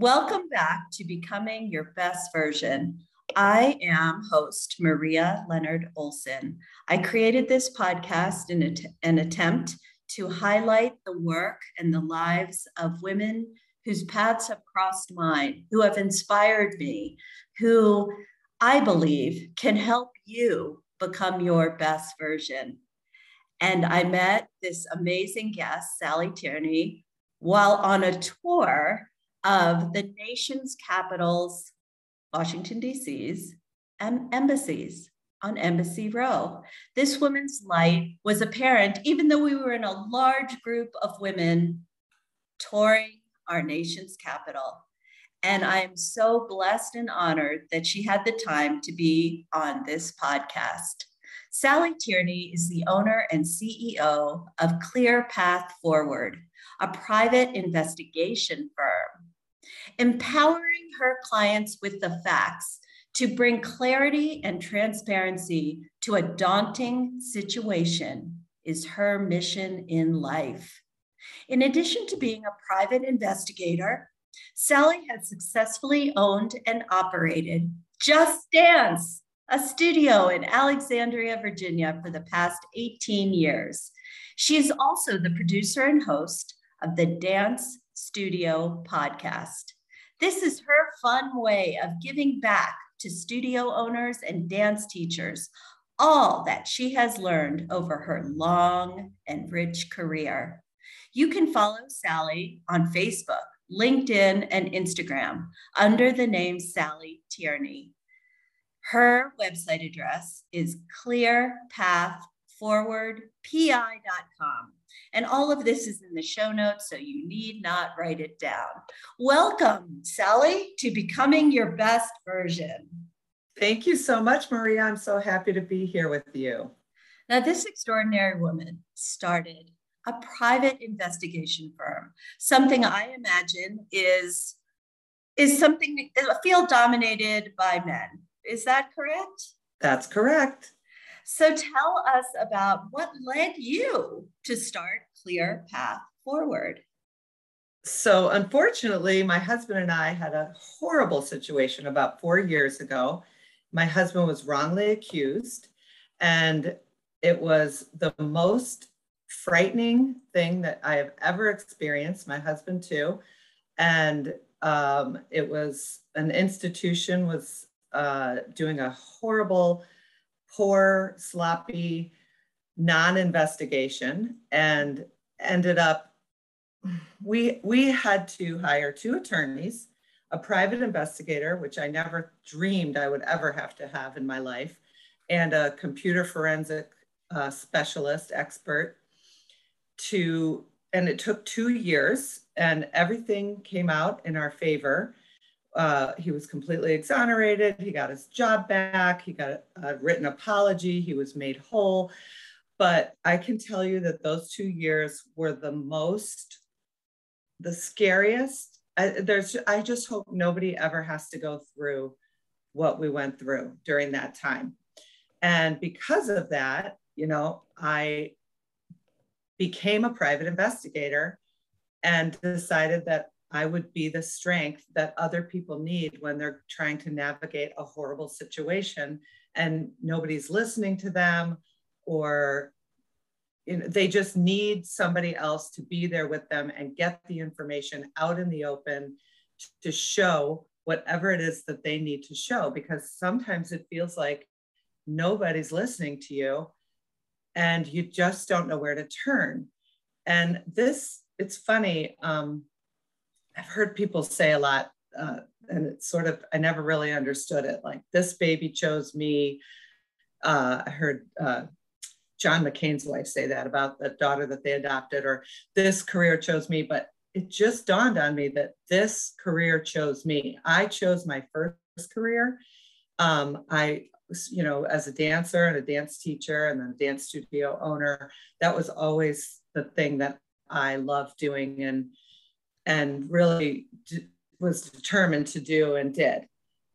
Welcome back to Becoming Your Best Version. I am host Maria Leonard Olsen. I created this podcast in an attempt to highlight the work and the lives of women whose paths have crossed mine, who have inspired me, who I believe can help you become your best version. And I met this amazing guest, Sally Tierney, while on a tour of the nation's capitals, Washington, D.C.'s, and embassies on Embassy Row. This woman's light was apparent, even though we were in a large group of women touring our nation's capital. And I am so blessed and honored that she had the time to be on this podcast. Sally Tierney is the owner and CEO of Clear Path Forward, a private investigation firm empowering her clients with the facts to bring clarity and transparency to a daunting situation is her mission in life. In addition to being a private investigator, Sally has successfully owned and operated Just Dance, a studio in Alexandria, Virginia for the past 18 years. She is also the producer and host of the Dance Studio podcast. This is her fun way of giving back to studio owners and dance teachers all that she has learned over her long and rich career. You can follow Sally on Facebook, LinkedIn, and Instagram under the name Sally Tierney. Her website address is clearpathforwardpi.com. And all of this is in the show notes, so you need not write it down. Welcome, Sally, to becoming your best version. Thank you so much, Maria. I'm so happy to be here with you. Now, this extraordinary woman started a private investigation firm, something I imagine is is something a field dominated by men. Is that correct? That's correct. So tell us about what led you to start Clear Path Forward. So, unfortunately, my husband and I had a horrible situation about four years ago. My husband was wrongly accused, and it was the most frightening thing that I have ever experienced, my husband too. And um, it was an institution was uh, doing a horrible poor, sloppy, non-investigation and ended up we we had to hire two attorneys a private investigator which i never dreamed i would ever have to have in my life and a computer forensic uh, specialist expert to and it took two years and everything came out in our favor uh, he was completely exonerated. He got his job back. He got a, a, written apology. He was made whole. But I can tell you that those two years were the most, the scariest. I, there's, I just hope nobody ever has to go through what we went through during that time. And because of that, you know, I became a private investigator and decided that I would be the strength that other people need when they're trying to navigate a horrible situation and nobody's listening to them or you know, they just need somebody else to be there with them and get the information out in the open to show whatever it is that they need to show because sometimes it feels like nobody's listening to you and you just don't know where to turn and this it's funny um, I've heard people say a lot, uh, and it's sort of, I never really understood it. Like, this baby chose me. Uh, I heard uh, John McCain's wife say that about the daughter that they adopted, or this career chose me. But it just dawned on me that this career chose me. I chose my first career. Um, I, you know, as a dancer and a dance teacher and then dance studio owner, that was always the thing that I loved doing. And and really was determined to do and did.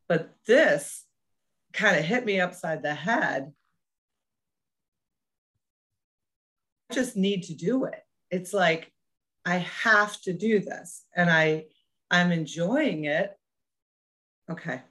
But this kind of hit me upside the head I just need to do it. It's like I have to do this and I I'm enjoying it. Okay.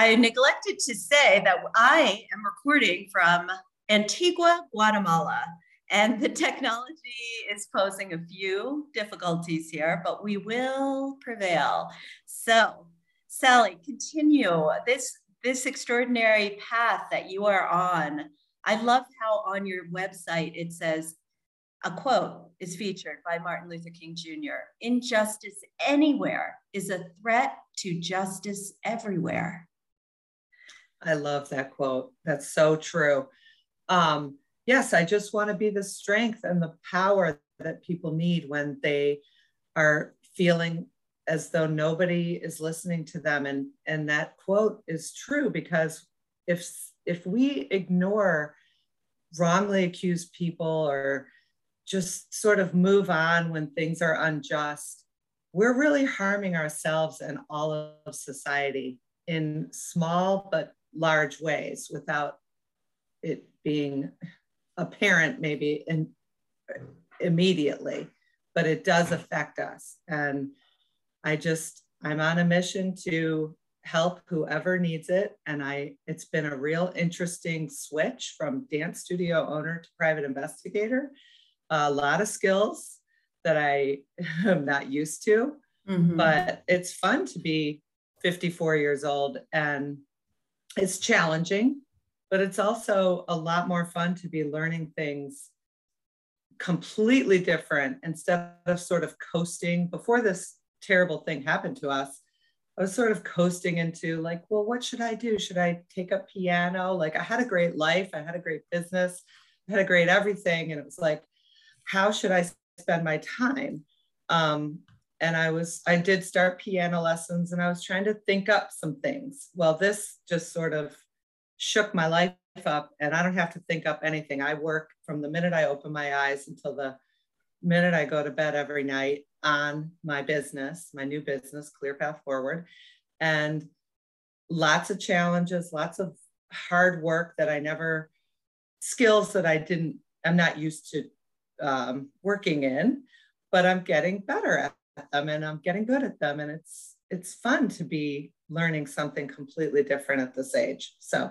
I neglected to say that I am recording from Antigua, Guatemala, and the technology is posing a few difficulties here, but we will prevail. So, Sally, continue this this extraordinary path that you are on. I love how on your website it says a quote is featured by Martin Luther King Jr. Injustice anywhere is a threat to justice everywhere. I love that quote. That's so true. Um, yes, I just want to be the strength and the power that people need when they are feeling as though nobody is listening to them. And, and that quote is true because if, if we ignore wrongly accused people or just sort of move on when things are unjust, we're really harming ourselves and all of society in small but large ways without it being apparent maybe in, immediately, but it does affect us. And I just, I'm on a mission to help whoever needs it. And I, it's been a real interesting switch from dance studio owner to private investigator. A lot of skills that I am not used to, mm-hmm. but it's fun to be 54 years old and it's challenging, but it's also a lot more fun to be learning things completely different instead of sort of coasting before this terrible thing happened to us. I was sort of coasting into like, well, what should I do? Should I take up piano? Like, I had a great life, I had a great business, I had a great everything. And it was like, how should I spend my time? Um, and I was, I did start piano lessons and I was trying to think up some things. Well, this just sort of shook my life up and I don't have to think up anything. I work from the minute I open my eyes until the minute I go to bed every night on my business, my new business, Clear Path Forward. And lots of challenges, lots of hard work that I never, skills that I didn't, I'm not used to um, working in, but I'm getting better at them and I'm getting good at them. And it's, it's fun to be learning something completely different at this age. So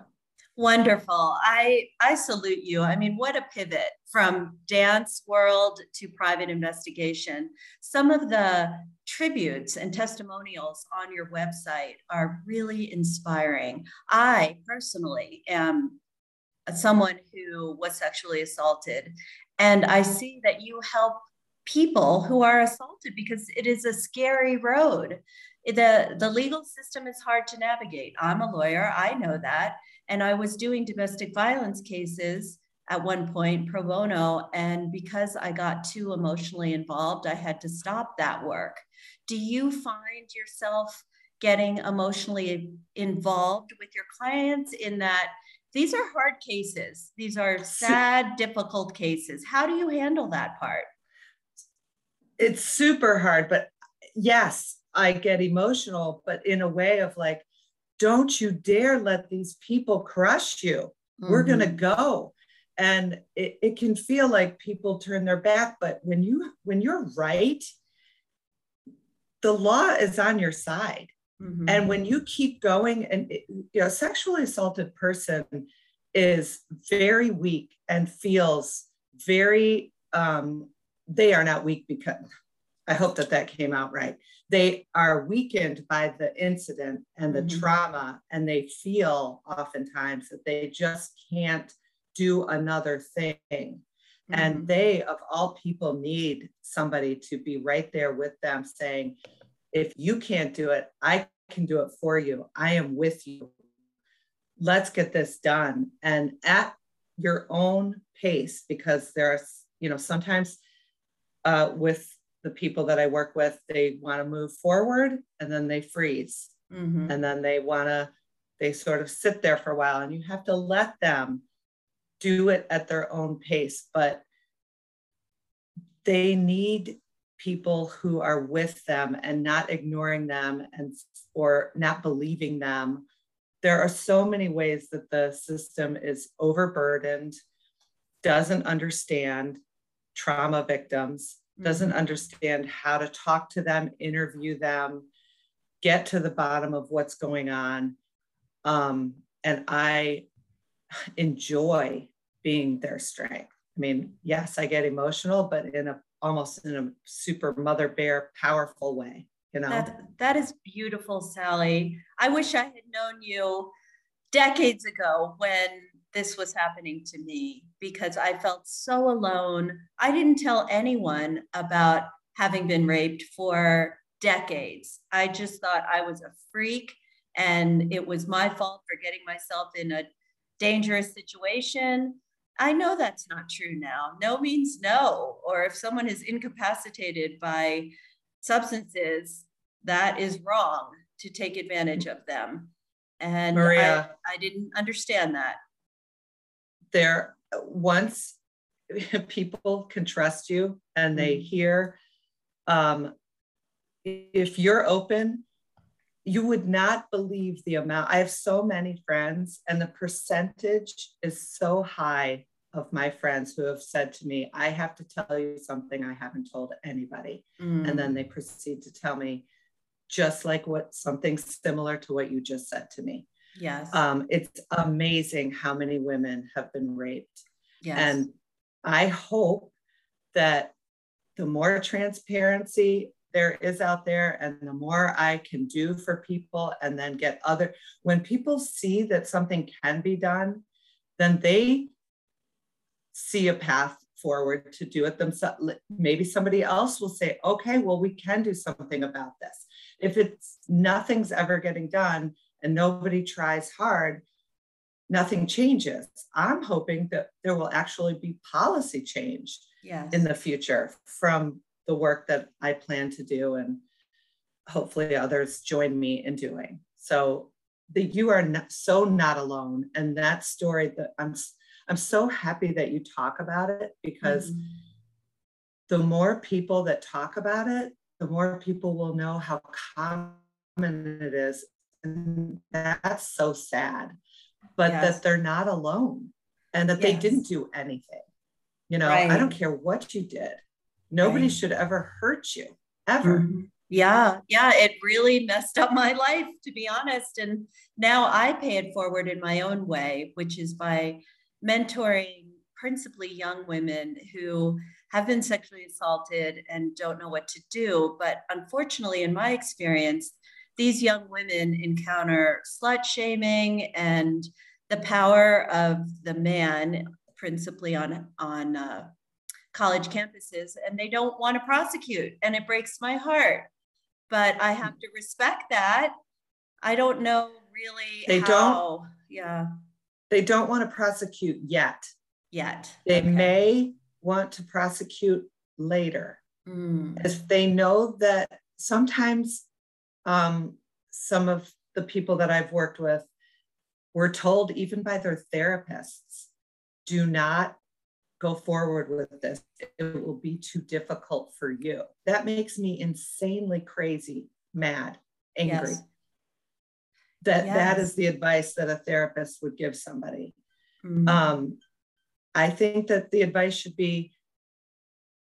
Wonderful. I I salute you. I mean, what a pivot from dance world to private investigation. Some of the tributes and testimonials on your website are really inspiring. I personally am someone who was sexually assaulted and I see that you help people who are mm-hmm. assaulted because it is a scary road. The, the legal system is hard to navigate. I'm a lawyer, I know that. And I was doing domestic violence cases at one point pro bono. And because I got too emotionally involved, I had to stop that work. Do you find yourself getting emotionally involved with your clients in that? These are hard cases. These are sad, difficult cases. How do you handle that part? It's super hard, but yes, I get emotional, but in a way of like, don't you dare let these people crush you. Mm-hmm. We're going to go. And it, it can feel like people turn their back, but when you when you're right, the law is on your side. Mm-hmm. And when you keep going, and it, you know, sexually assaulted person is very weak and feels very um, they are not weak because I hope that that came out right they are weakened by the incident and the mm-hmm. trauma, and they feel oftentimes that they just can't do another thing. Mm-hmm. And they, of all people, need somebody to be right there with them saying, if you can't do it, I can do it for you. I am with you. Let's get this done. And at your own pace, because there's, you know, sometimes uh, with the people that I work with, they want to move forward and then they freeze. Mm-hmm. And then they want to, they sort of sit there for a while and you have to let them do it at their own pace. But they need people who are with them and not ignoring them and or not believing them there are so many ways that the system is overburdened doesn't understand trauma victims, doesn't Mm-hmm. understand how to talk to them, interview them, get to the bottom of what's going on. Um, and I enjoy being their strength. I mean, yes, I get emotional, but in a almost in a super mother bear powerful way, you know. That, that is beautiful, Sally. I wish I had known you decades ago when this was happening to me because I felt so alone. I didn't tell anyone about having been raped for decades. I just thought I was a freak and it was my fault for getting myself in a dangerous situation. I know that's not true now. No means no. Or if someone is incapacitated by substances, that is wrong to take advantage of them. And Maria. I, I didn't understand that. there once people can trust you and they Mhm. hear um, if you're open you would not believe the amount. I have so many friends and the percentage is so high of my friends who have said to me i have to tell you something i haven't told anybody. And then they proceed to tell me just like what something similar to what you just said to me yes, um, it's amazing how many women have been raped yes, and I hope that the more transparency there is out there and the more I can do for people and then get other, when people see that something can be done, then they see a path forward to do it themselves. Maybe somebody else will say, okay, well, we can do something about this. If it's nothing's ever getting done and nobody tries hard, nothing changes. I'm hoping that there will actually be policy change yes. in the future from the work that I plan to do and hopefully others join me in doing. So the you are not, so not alone and that story that I'm I'm so happy that you talk about it because Mhm. the more people that talk about it, the more people will know how common it is. And that's so sad. But Yes. that they're not alone and that they didn't do anything. You know, I don't care what you did. Nobody Right. should ever hurt you, ever. Mhm. Yeah, yeah, it really messed up my life, to be honest. And now I pay it forward in my own way, which is by mentoring principally young women who have been sexually assaulted and don't know what to do. But unfortunately, in my experience, these young women encounter slut shaming and the power of the man, principally on, on uh, college campuses, and they don't want to prosecute. And it breaks my heart. But I have to respect that. I don't know really They how, don't? yeah, They don't want to prosecute yet. yet. They Okay. may want to prosecute later. Mm, if they know that sometimes um, some of the people that I've worked with were told, even by their therapists, do not go forward with this. It will be too difficult for you. That makes me insanely crazy, mad, angry. Yes. That that Yes. is the advice that a therapist would give somebody. mm, Um, I think that the advice should be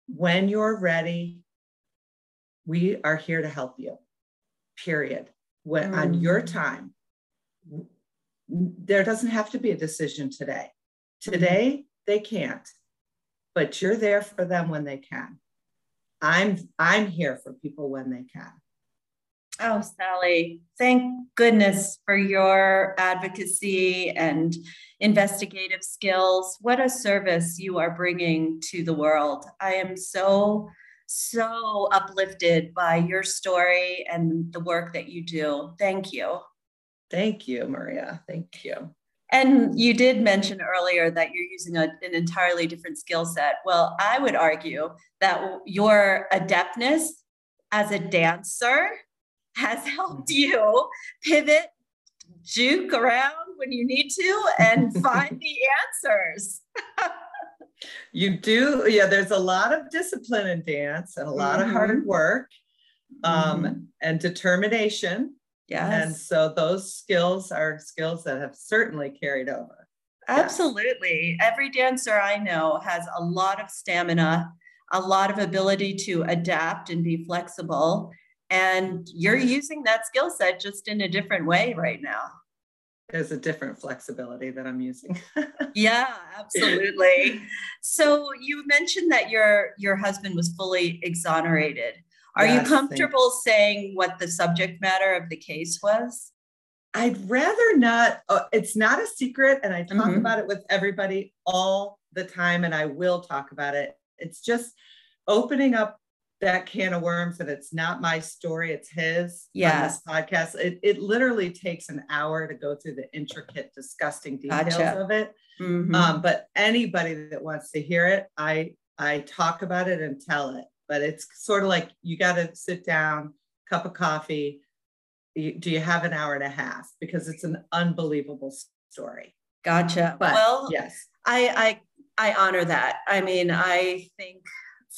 when you're ready, we are here to help you, period. When on your Mm. time, there doesn't have to be a decision today. Today, they can't, but you're there for them when they can. I'm I'm here for people when they can. Oh, Sally, thank goodness for your advocacy and investigative skills. What a service you are bringing to the world. I am so, so uplifted by your story and the work that you do. Thank you. Thank you, Maria. Thank you. And you did mention earlier that you're using a, an entirely different skill set. Well, I would argue that your adeptness as a dancer has helped mm. you pivot, juke around when you need to, and find the answers. You do, yeah, there's a lot of discipline in dance and a lot of hard work um, Mhm. and determination. Yes. And so those skills are skills that have certainly carried over. Absolutely. Yes. Every dancer I know has a lot of stamina, a lot of ability to adapt and be flexible. And you're using that skill set just in a different way right now. There's a different flexibility that I'm using. yeah, absolutely. So you mentioned that your your husband was fully exonerated. Are yes, you comfortable saying what the subject matter of the case was? I'd rather not. Uh, it's not a secret, and I talk mm-hmm. about it with everybody all the time, and I will talk about it. It's just opening up that can of worms, and it's not my story; it's his. Yes. podcast. It it literally takes an hour to go through the intricate, disgusting details gotcha. of it. Mm-hmm. Um, but anybody that wants to hear it, I I talk about it and tell it. But it's sort of like you got to sit down, cup of coffee do you have an hour and a half because it's an unbelievable story gotcha but well yes i i i honor that i mean i think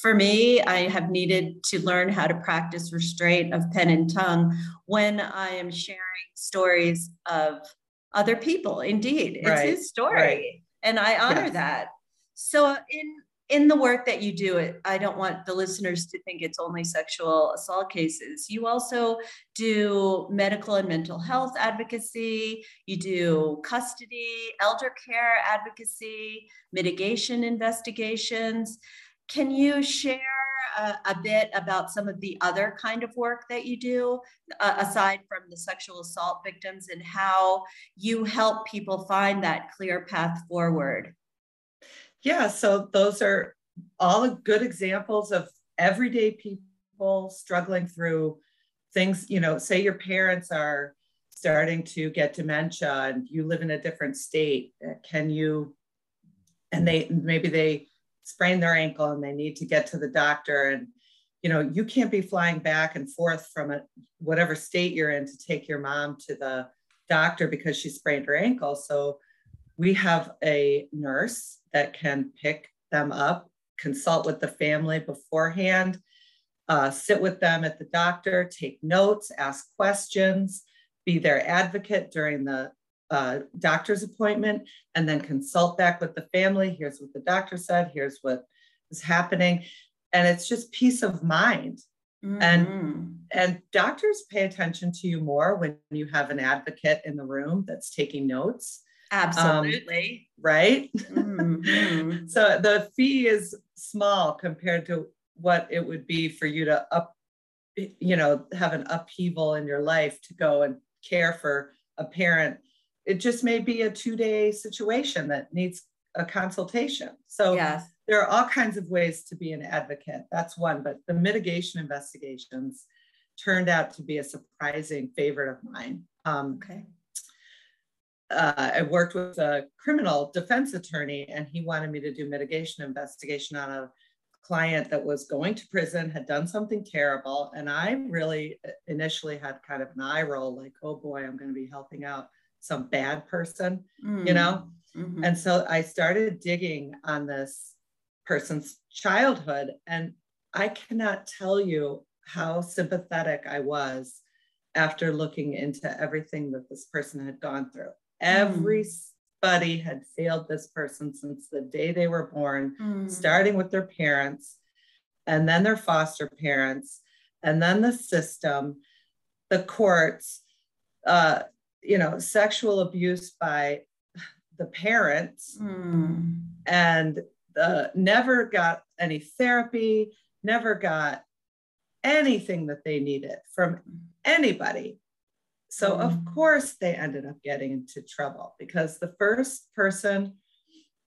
for me i have needed to learn how to practice restraint of pen and tongue when i am sharing stories of other people indeed it's right. his story right. and i honor yes. that so in in the work that you do it i don't want the listeners to think it's only sexual assault cases you also do medical and mental health advocacy you do custody elder care advocacy mitigation investigations can you share a, a bit about some of the other kind of work that you do uh, aside from the sexual assault victims and how you help people find that clear path forward yeah, so those are all good examples of everyday people struggling through things, you know, say your parents are starting to get dementia and you live in a different state. Can you, and they maybe they sprain their ankle and they need to get to the doctor. And you know you can't be flying back and forth from a, whatever state you're in to take your mom to the doctor because she sprained her ankle. So we have a nurse that can pick them up, consult with the family beforehand, uh, sit with them at the doctor, take notes, ask questions, be their advocate during the uh, doctor's appointment, and then consult back with the family. Here's what the doctor said, here's what is happening. And it's just peace of mind. Mm-hmm. And and doctors pay attention to you more when you have an advocate in the room that's taking notes Absolutely. Um, right? Mm-hmm. so the fee is small compared to what it would be for you to up, you know, have an upheaval in your life to go and care for a parent. It just may be a two day situation that needs a consultation. So yes. there are all kinds of ways to be an advocate. That's one, but the mitigation investigations turned out to be a surprising favorite of mine. Um, okay uh, I worked with a criminal defense attorney, and he wanted me to do mitigation investigation on a client that was going to prison, had done something terrible. And I really uh, initially had kind of an eye roll like, oh boy, I'm going to be helping out some bad person, mm. you know? Mm-hmm. And so I started digging on this person's childhood. And I cannot tell you how sympathetic I was after looking into everything that this person had gone through. Everybody had failed this person since the day they were born, mm. starting with their parents, and then their foster parents, and then the system, the courts, uh, you know, sexual abuse by the parents, mm. and uh, never got any therapy, never got anything that they needed from anybody. So, mm. of course, they ended up getting into trouble because the first person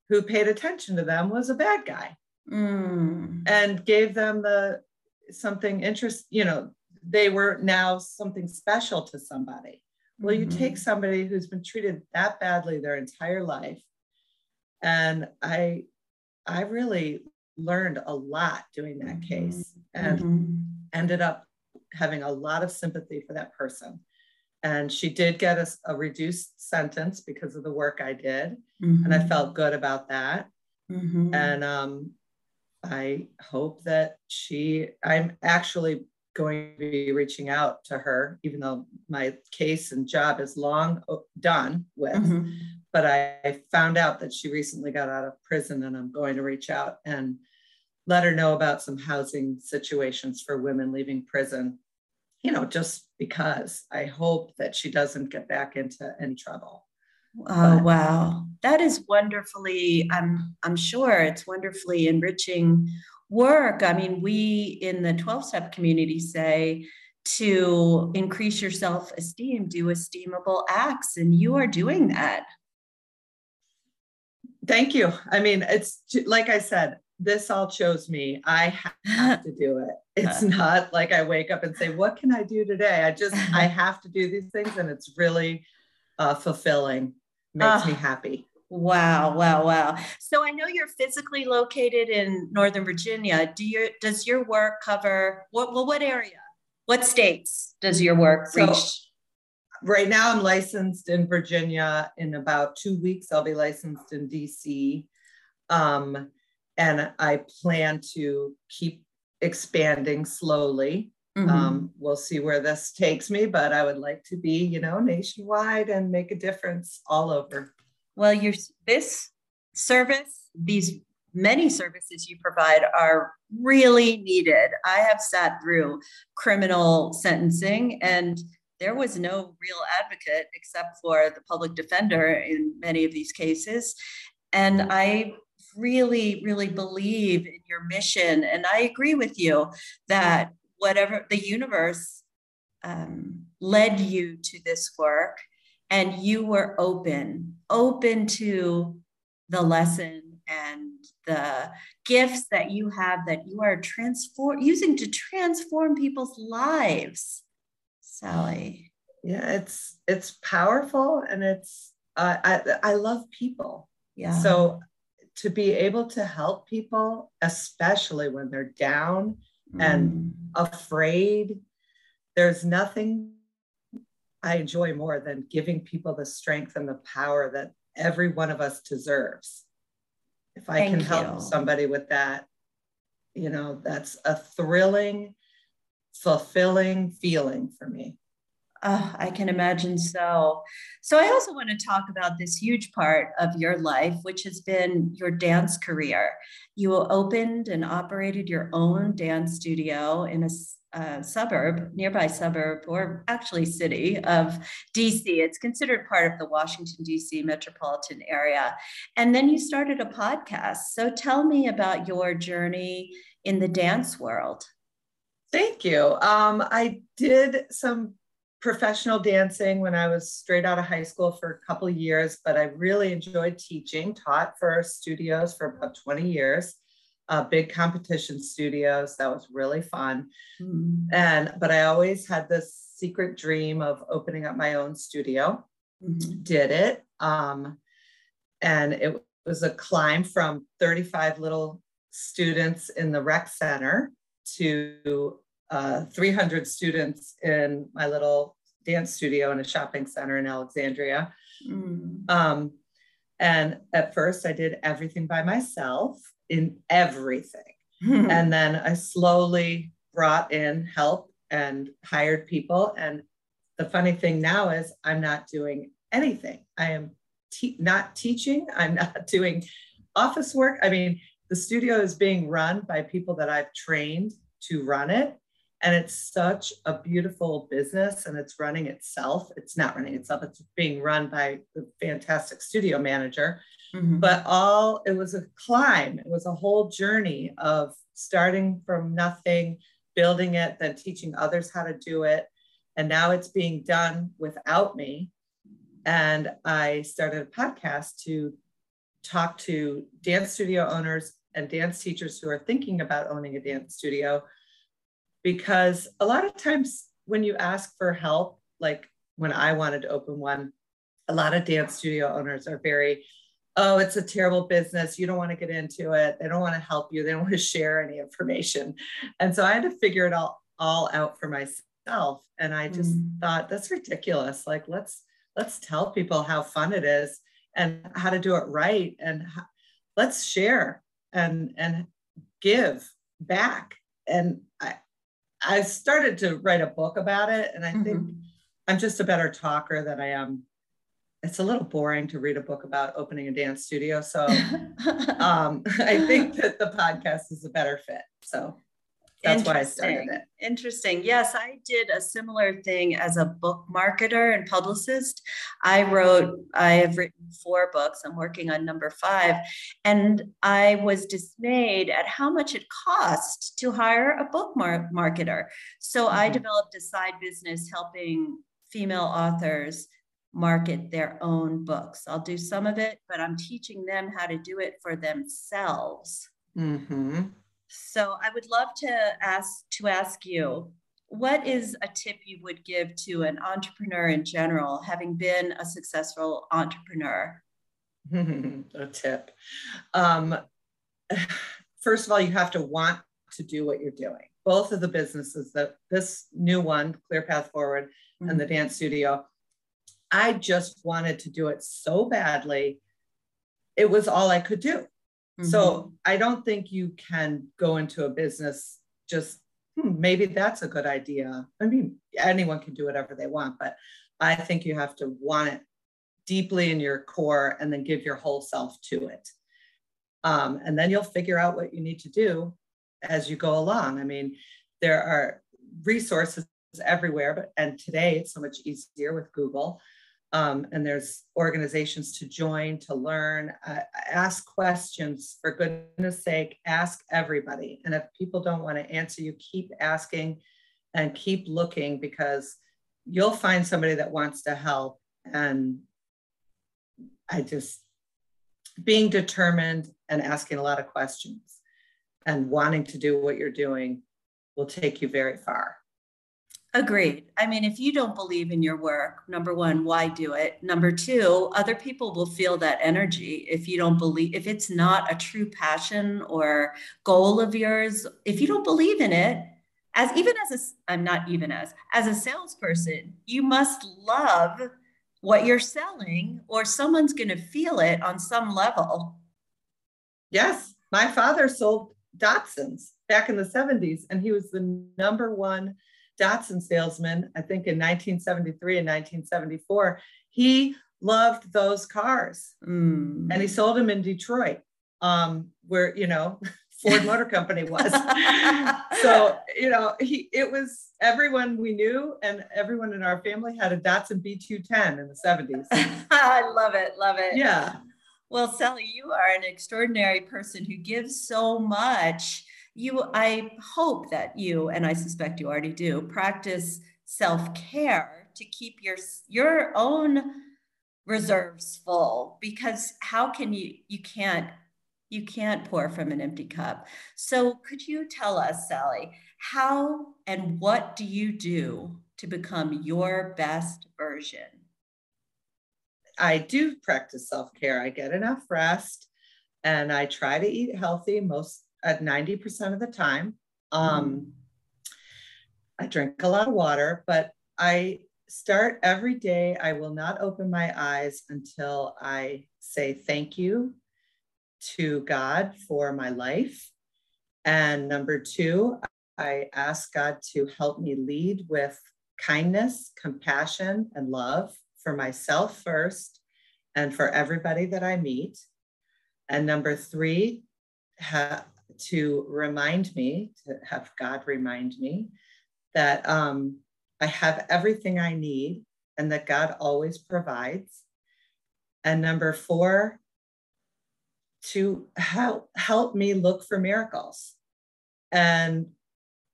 who paid attention to them was a bad guy mm. and gave them the something interest, you know, they were now something special to somebody. Well, you take mm-hmm. somebody who's been treated that badly their entire life. And I I really learned a lot doing that mm-hmm. case and mm-hmm. ended up having a lot of sympathy for that person and she did get a, a, reduced sentence because of the work I did, mm-hmm. and I mm-hmm. felt good about that. Mm-hmm. And um, I hope that she. I'm actually going to be reaching out to her, even though my case and job is long done with. Mm-hmm. but I found out that she recently got out of prison, and I'm going to reach out and let her know about some housing situations for women leaving prison. You know, just because I hope that she doesn't get back into any trouble. Oh but, wow, that is wonderfully. I'm I'm sure it's wonderfully enriching work. I mean, we in the 12 step community say to increase your self esteem, do esteemable acts, and you are doing that. Thank you. I mean, it's like I said, this all chose me. I have to do it. It's not like I wake up and say, What can I do today? I just, I have to do these things, and it's really uh, fulfilling, makes uh, me happy. Wow, wow, wow. So I know you're physically located in Northern Virginia. Do you does your work cover what well what area? What states does your work so, reach? Right now I'm licensed in Virginia. In about two weeks, I'll be licensed in DC. Um, and I plan to keep expanding slowly. Mm-hmm. Um, we'll see where this takes me, but I would like to be, you know, nationwide and make a difference all over well, your this service, these many services you provide are really needed. I have sat through criminal sentencing and there was no real advocate except for the public defender in many of these cases. And I really, really believe in your mission. And I agree with you that whatever the universe um, led you to this work and you were open, open to the lesson and the gifts that you have that you are transform using to transform people's lives. Sally. Yeah, it's it's powerful and it's uh, I I love people. Yeah. So to be able to help people, especially when they're down mm. and afraid, there's nothing I enjoy more than giving people the strength and the power that every one of us deserves. If I Thank can help somebody with that, you know, that's a thrilling, fulfilling feeling for me. Uh, I can imagine so. So, I also want to talk about this huge part of your life, which has been your dance career. You opened and operated your own dance studio in a uh, suburb, nearby suburb, or actually city of DC. It's considered part of the Washington, DC metropolitan area. And then you started a podcast. So tell me about your journey in the dance world. Thank you. Um, I did some professional dancing when I was straight out of high school for a couple of years, but I really enjoyed teaching, taught for studios for about 20 years uh, big competition studios. That was really fun. Mm-hmm. And but I always had this secret dream of opening up my own studio. Mm-hmm. Did it. Um, and it was a climb from 35 little students in the rec center to uh, 300 students in my little dance studio in a shopping center in Alexandria. Mm. Um, and at first, I did everything by myself in everything. and then I slowly brought in help and hired people. And the funny thing now is I'm not doing anything. I am te- not teaching. I'm not doing office work. I mean, the studio is being run by people that I've trained to run it. And it's such a beautiful business and it's running itself. It's not running itself, it's being run by the fantastic studio manager. Mm-hmm. But all it was a climb, it was a whole journey of starting from nothing, building it, then teaching others how to do it. And now it's being done without me. And I started a podcast to talk to dance studio owners and dance teachers who are thinking about owning a dance studio. Because a lot of times when you ask for help, like when I wanted to open one, a lot of dance studio owners are very oh, it's a terrible business. You don't want to get into it. They don't want to help you. They don't want to share any information. And so I had to figure it all, all out for myself. And I just mm. thought that's ridiculous. Like, let's, let's tell people how fun it is and how to do it right. And how, let's share and, and give back. And I, I started to write a book about it. And I mm-hmm. think I'm just a better talker than I am it's a little boring to read a book about opening a dance studio. So um, I think that the podcast is a better fit. So that's why I started it. Interesting. Yes, I did a similar thing as a book marketer and publicist. I wrote, I have written four books. I'm working on number five. And I was dismayed at how much it cost to hire a book mar- marketer. So mm-hmm. I developed a side business helping female authors market their own books. I'll do some of it, but I'm teaching them how to do it for themselves. Mm-hmm. So I would love to ask to ask you, what is a tip you would give to an entrepreneur in general, having been a successful entrepreneur? a tip. Um, first of all, you have to want to do what you're doing. Both of the businesses that this new one, Clear Path Forward, mm-hmm. and the mm-hmm. dance studio, I just wanted to do it so badly. It was all I could do. Mm-hmm. So I don't think you can go into a business just hmm, maybe that's a good idea. I mean, anyone can do whatever they want, but I think you have to want it deeply in your core and then give your whole self to it. Um, and then you'll figure out what you need to do as you go along. I mean, there are resources everywhere, but and today it's so much easier with Google. Um, and there's organizations to join, to learn, uh, ask questions. For goodness sake, ask everybody. And if people don't want to answer you, keep asking and keep looking because you'll find somebody that wants to help. And I just, being determined and asking a lot of questions and wanting to do what you're doing will take you very far. Agreed. I mean, if you don't believe in your work, number one, why do it? Number two, other people will feel that energy if you don't believe, if it's not a true passion or goal of yours, if you don't believe in it, as even as a, I'm not even as, as a salesperson, you must love what you're selling or someone's going to feel it on some level. Yes. My father sold Datsuns back in the 70s, and he was the number one Datsun salesman, I think in 1973 and 1974, he loved those cars mm. and he sold them in Detroit, um, where, you know, Ford Motor Company was. so, you know, he it was everyone we knew and everyone in our family had a Datsun B210 in the 70s. I love it, love it. Yeah. Well, Sally, you are an extraordinary person who gives so much you i hope that you and i suspect you already do practice self-care to keep your your own reserves full because how can you you can't you can't pour from an empty cup. So could you tell us sally how and what do you do to become your best version? I do practice self-care. I get enough rest and i try to eat healthy most at 90% of the time. Um, mm. I drink a lot of water, but I start every day. I will not open my eyes until I say thank you to God for my life. And number two, I ask God to help me lead with kindness, compassion, and love for myself first and for everybody that I meet. And number three, ha- to remind me, to have God remind me that um, I have everything I need and that God always provides. And number four, to help, help me look for miracles. And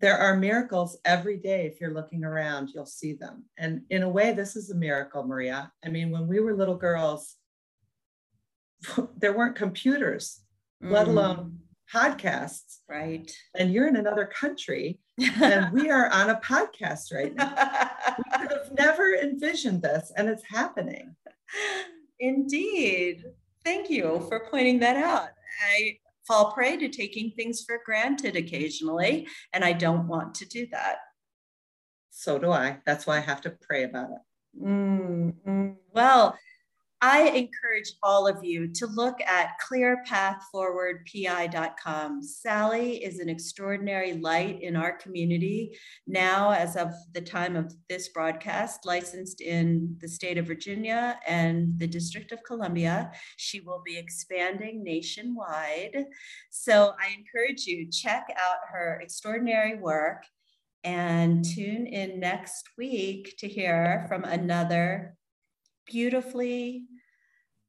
there are miracles every day. If you're looking around, you'll see them. And in a way, this is a miracle, Maria. I mean, when we were little girls, there weren't computers, mm. let alone podcasts. Right. And you're in another country and we are on a podcast right now. we could have never envisioned this and it's happening. Indeed. Thank you for pointing that out. I fall prey to taking things for granted occasionally, and I don't want to do that. So do I. That's why I have to pray about it. Mm-hmm. Well, I encourage all of you to look at clearpathforwardpi.com. Sally is an extraordinary light in our community. Now, as of the time of this broadcast, licensed in the state of Virginia and the District of Columbia. She will be expanding nationwide. So I encourage you, to check out her extraordinary work and tune in next week to hear from another beautifully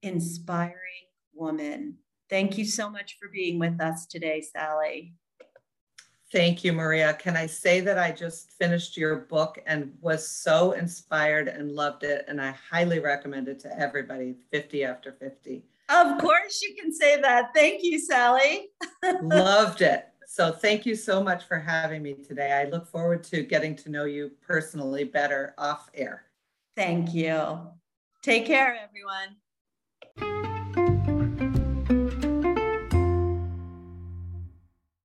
inspiring woman. Thank you so much for being with us today, Sally. Thank you, Maria. Can I say that I just finished your book and was so inspired and loved it? And I highly recommend it to everybody 50 after 50. Of course, you can say that. Thank you, Sally. loved it. So, thank you so much for having me today. I look forward to getting to know you personally better off air. Thank you. Take care, everyone.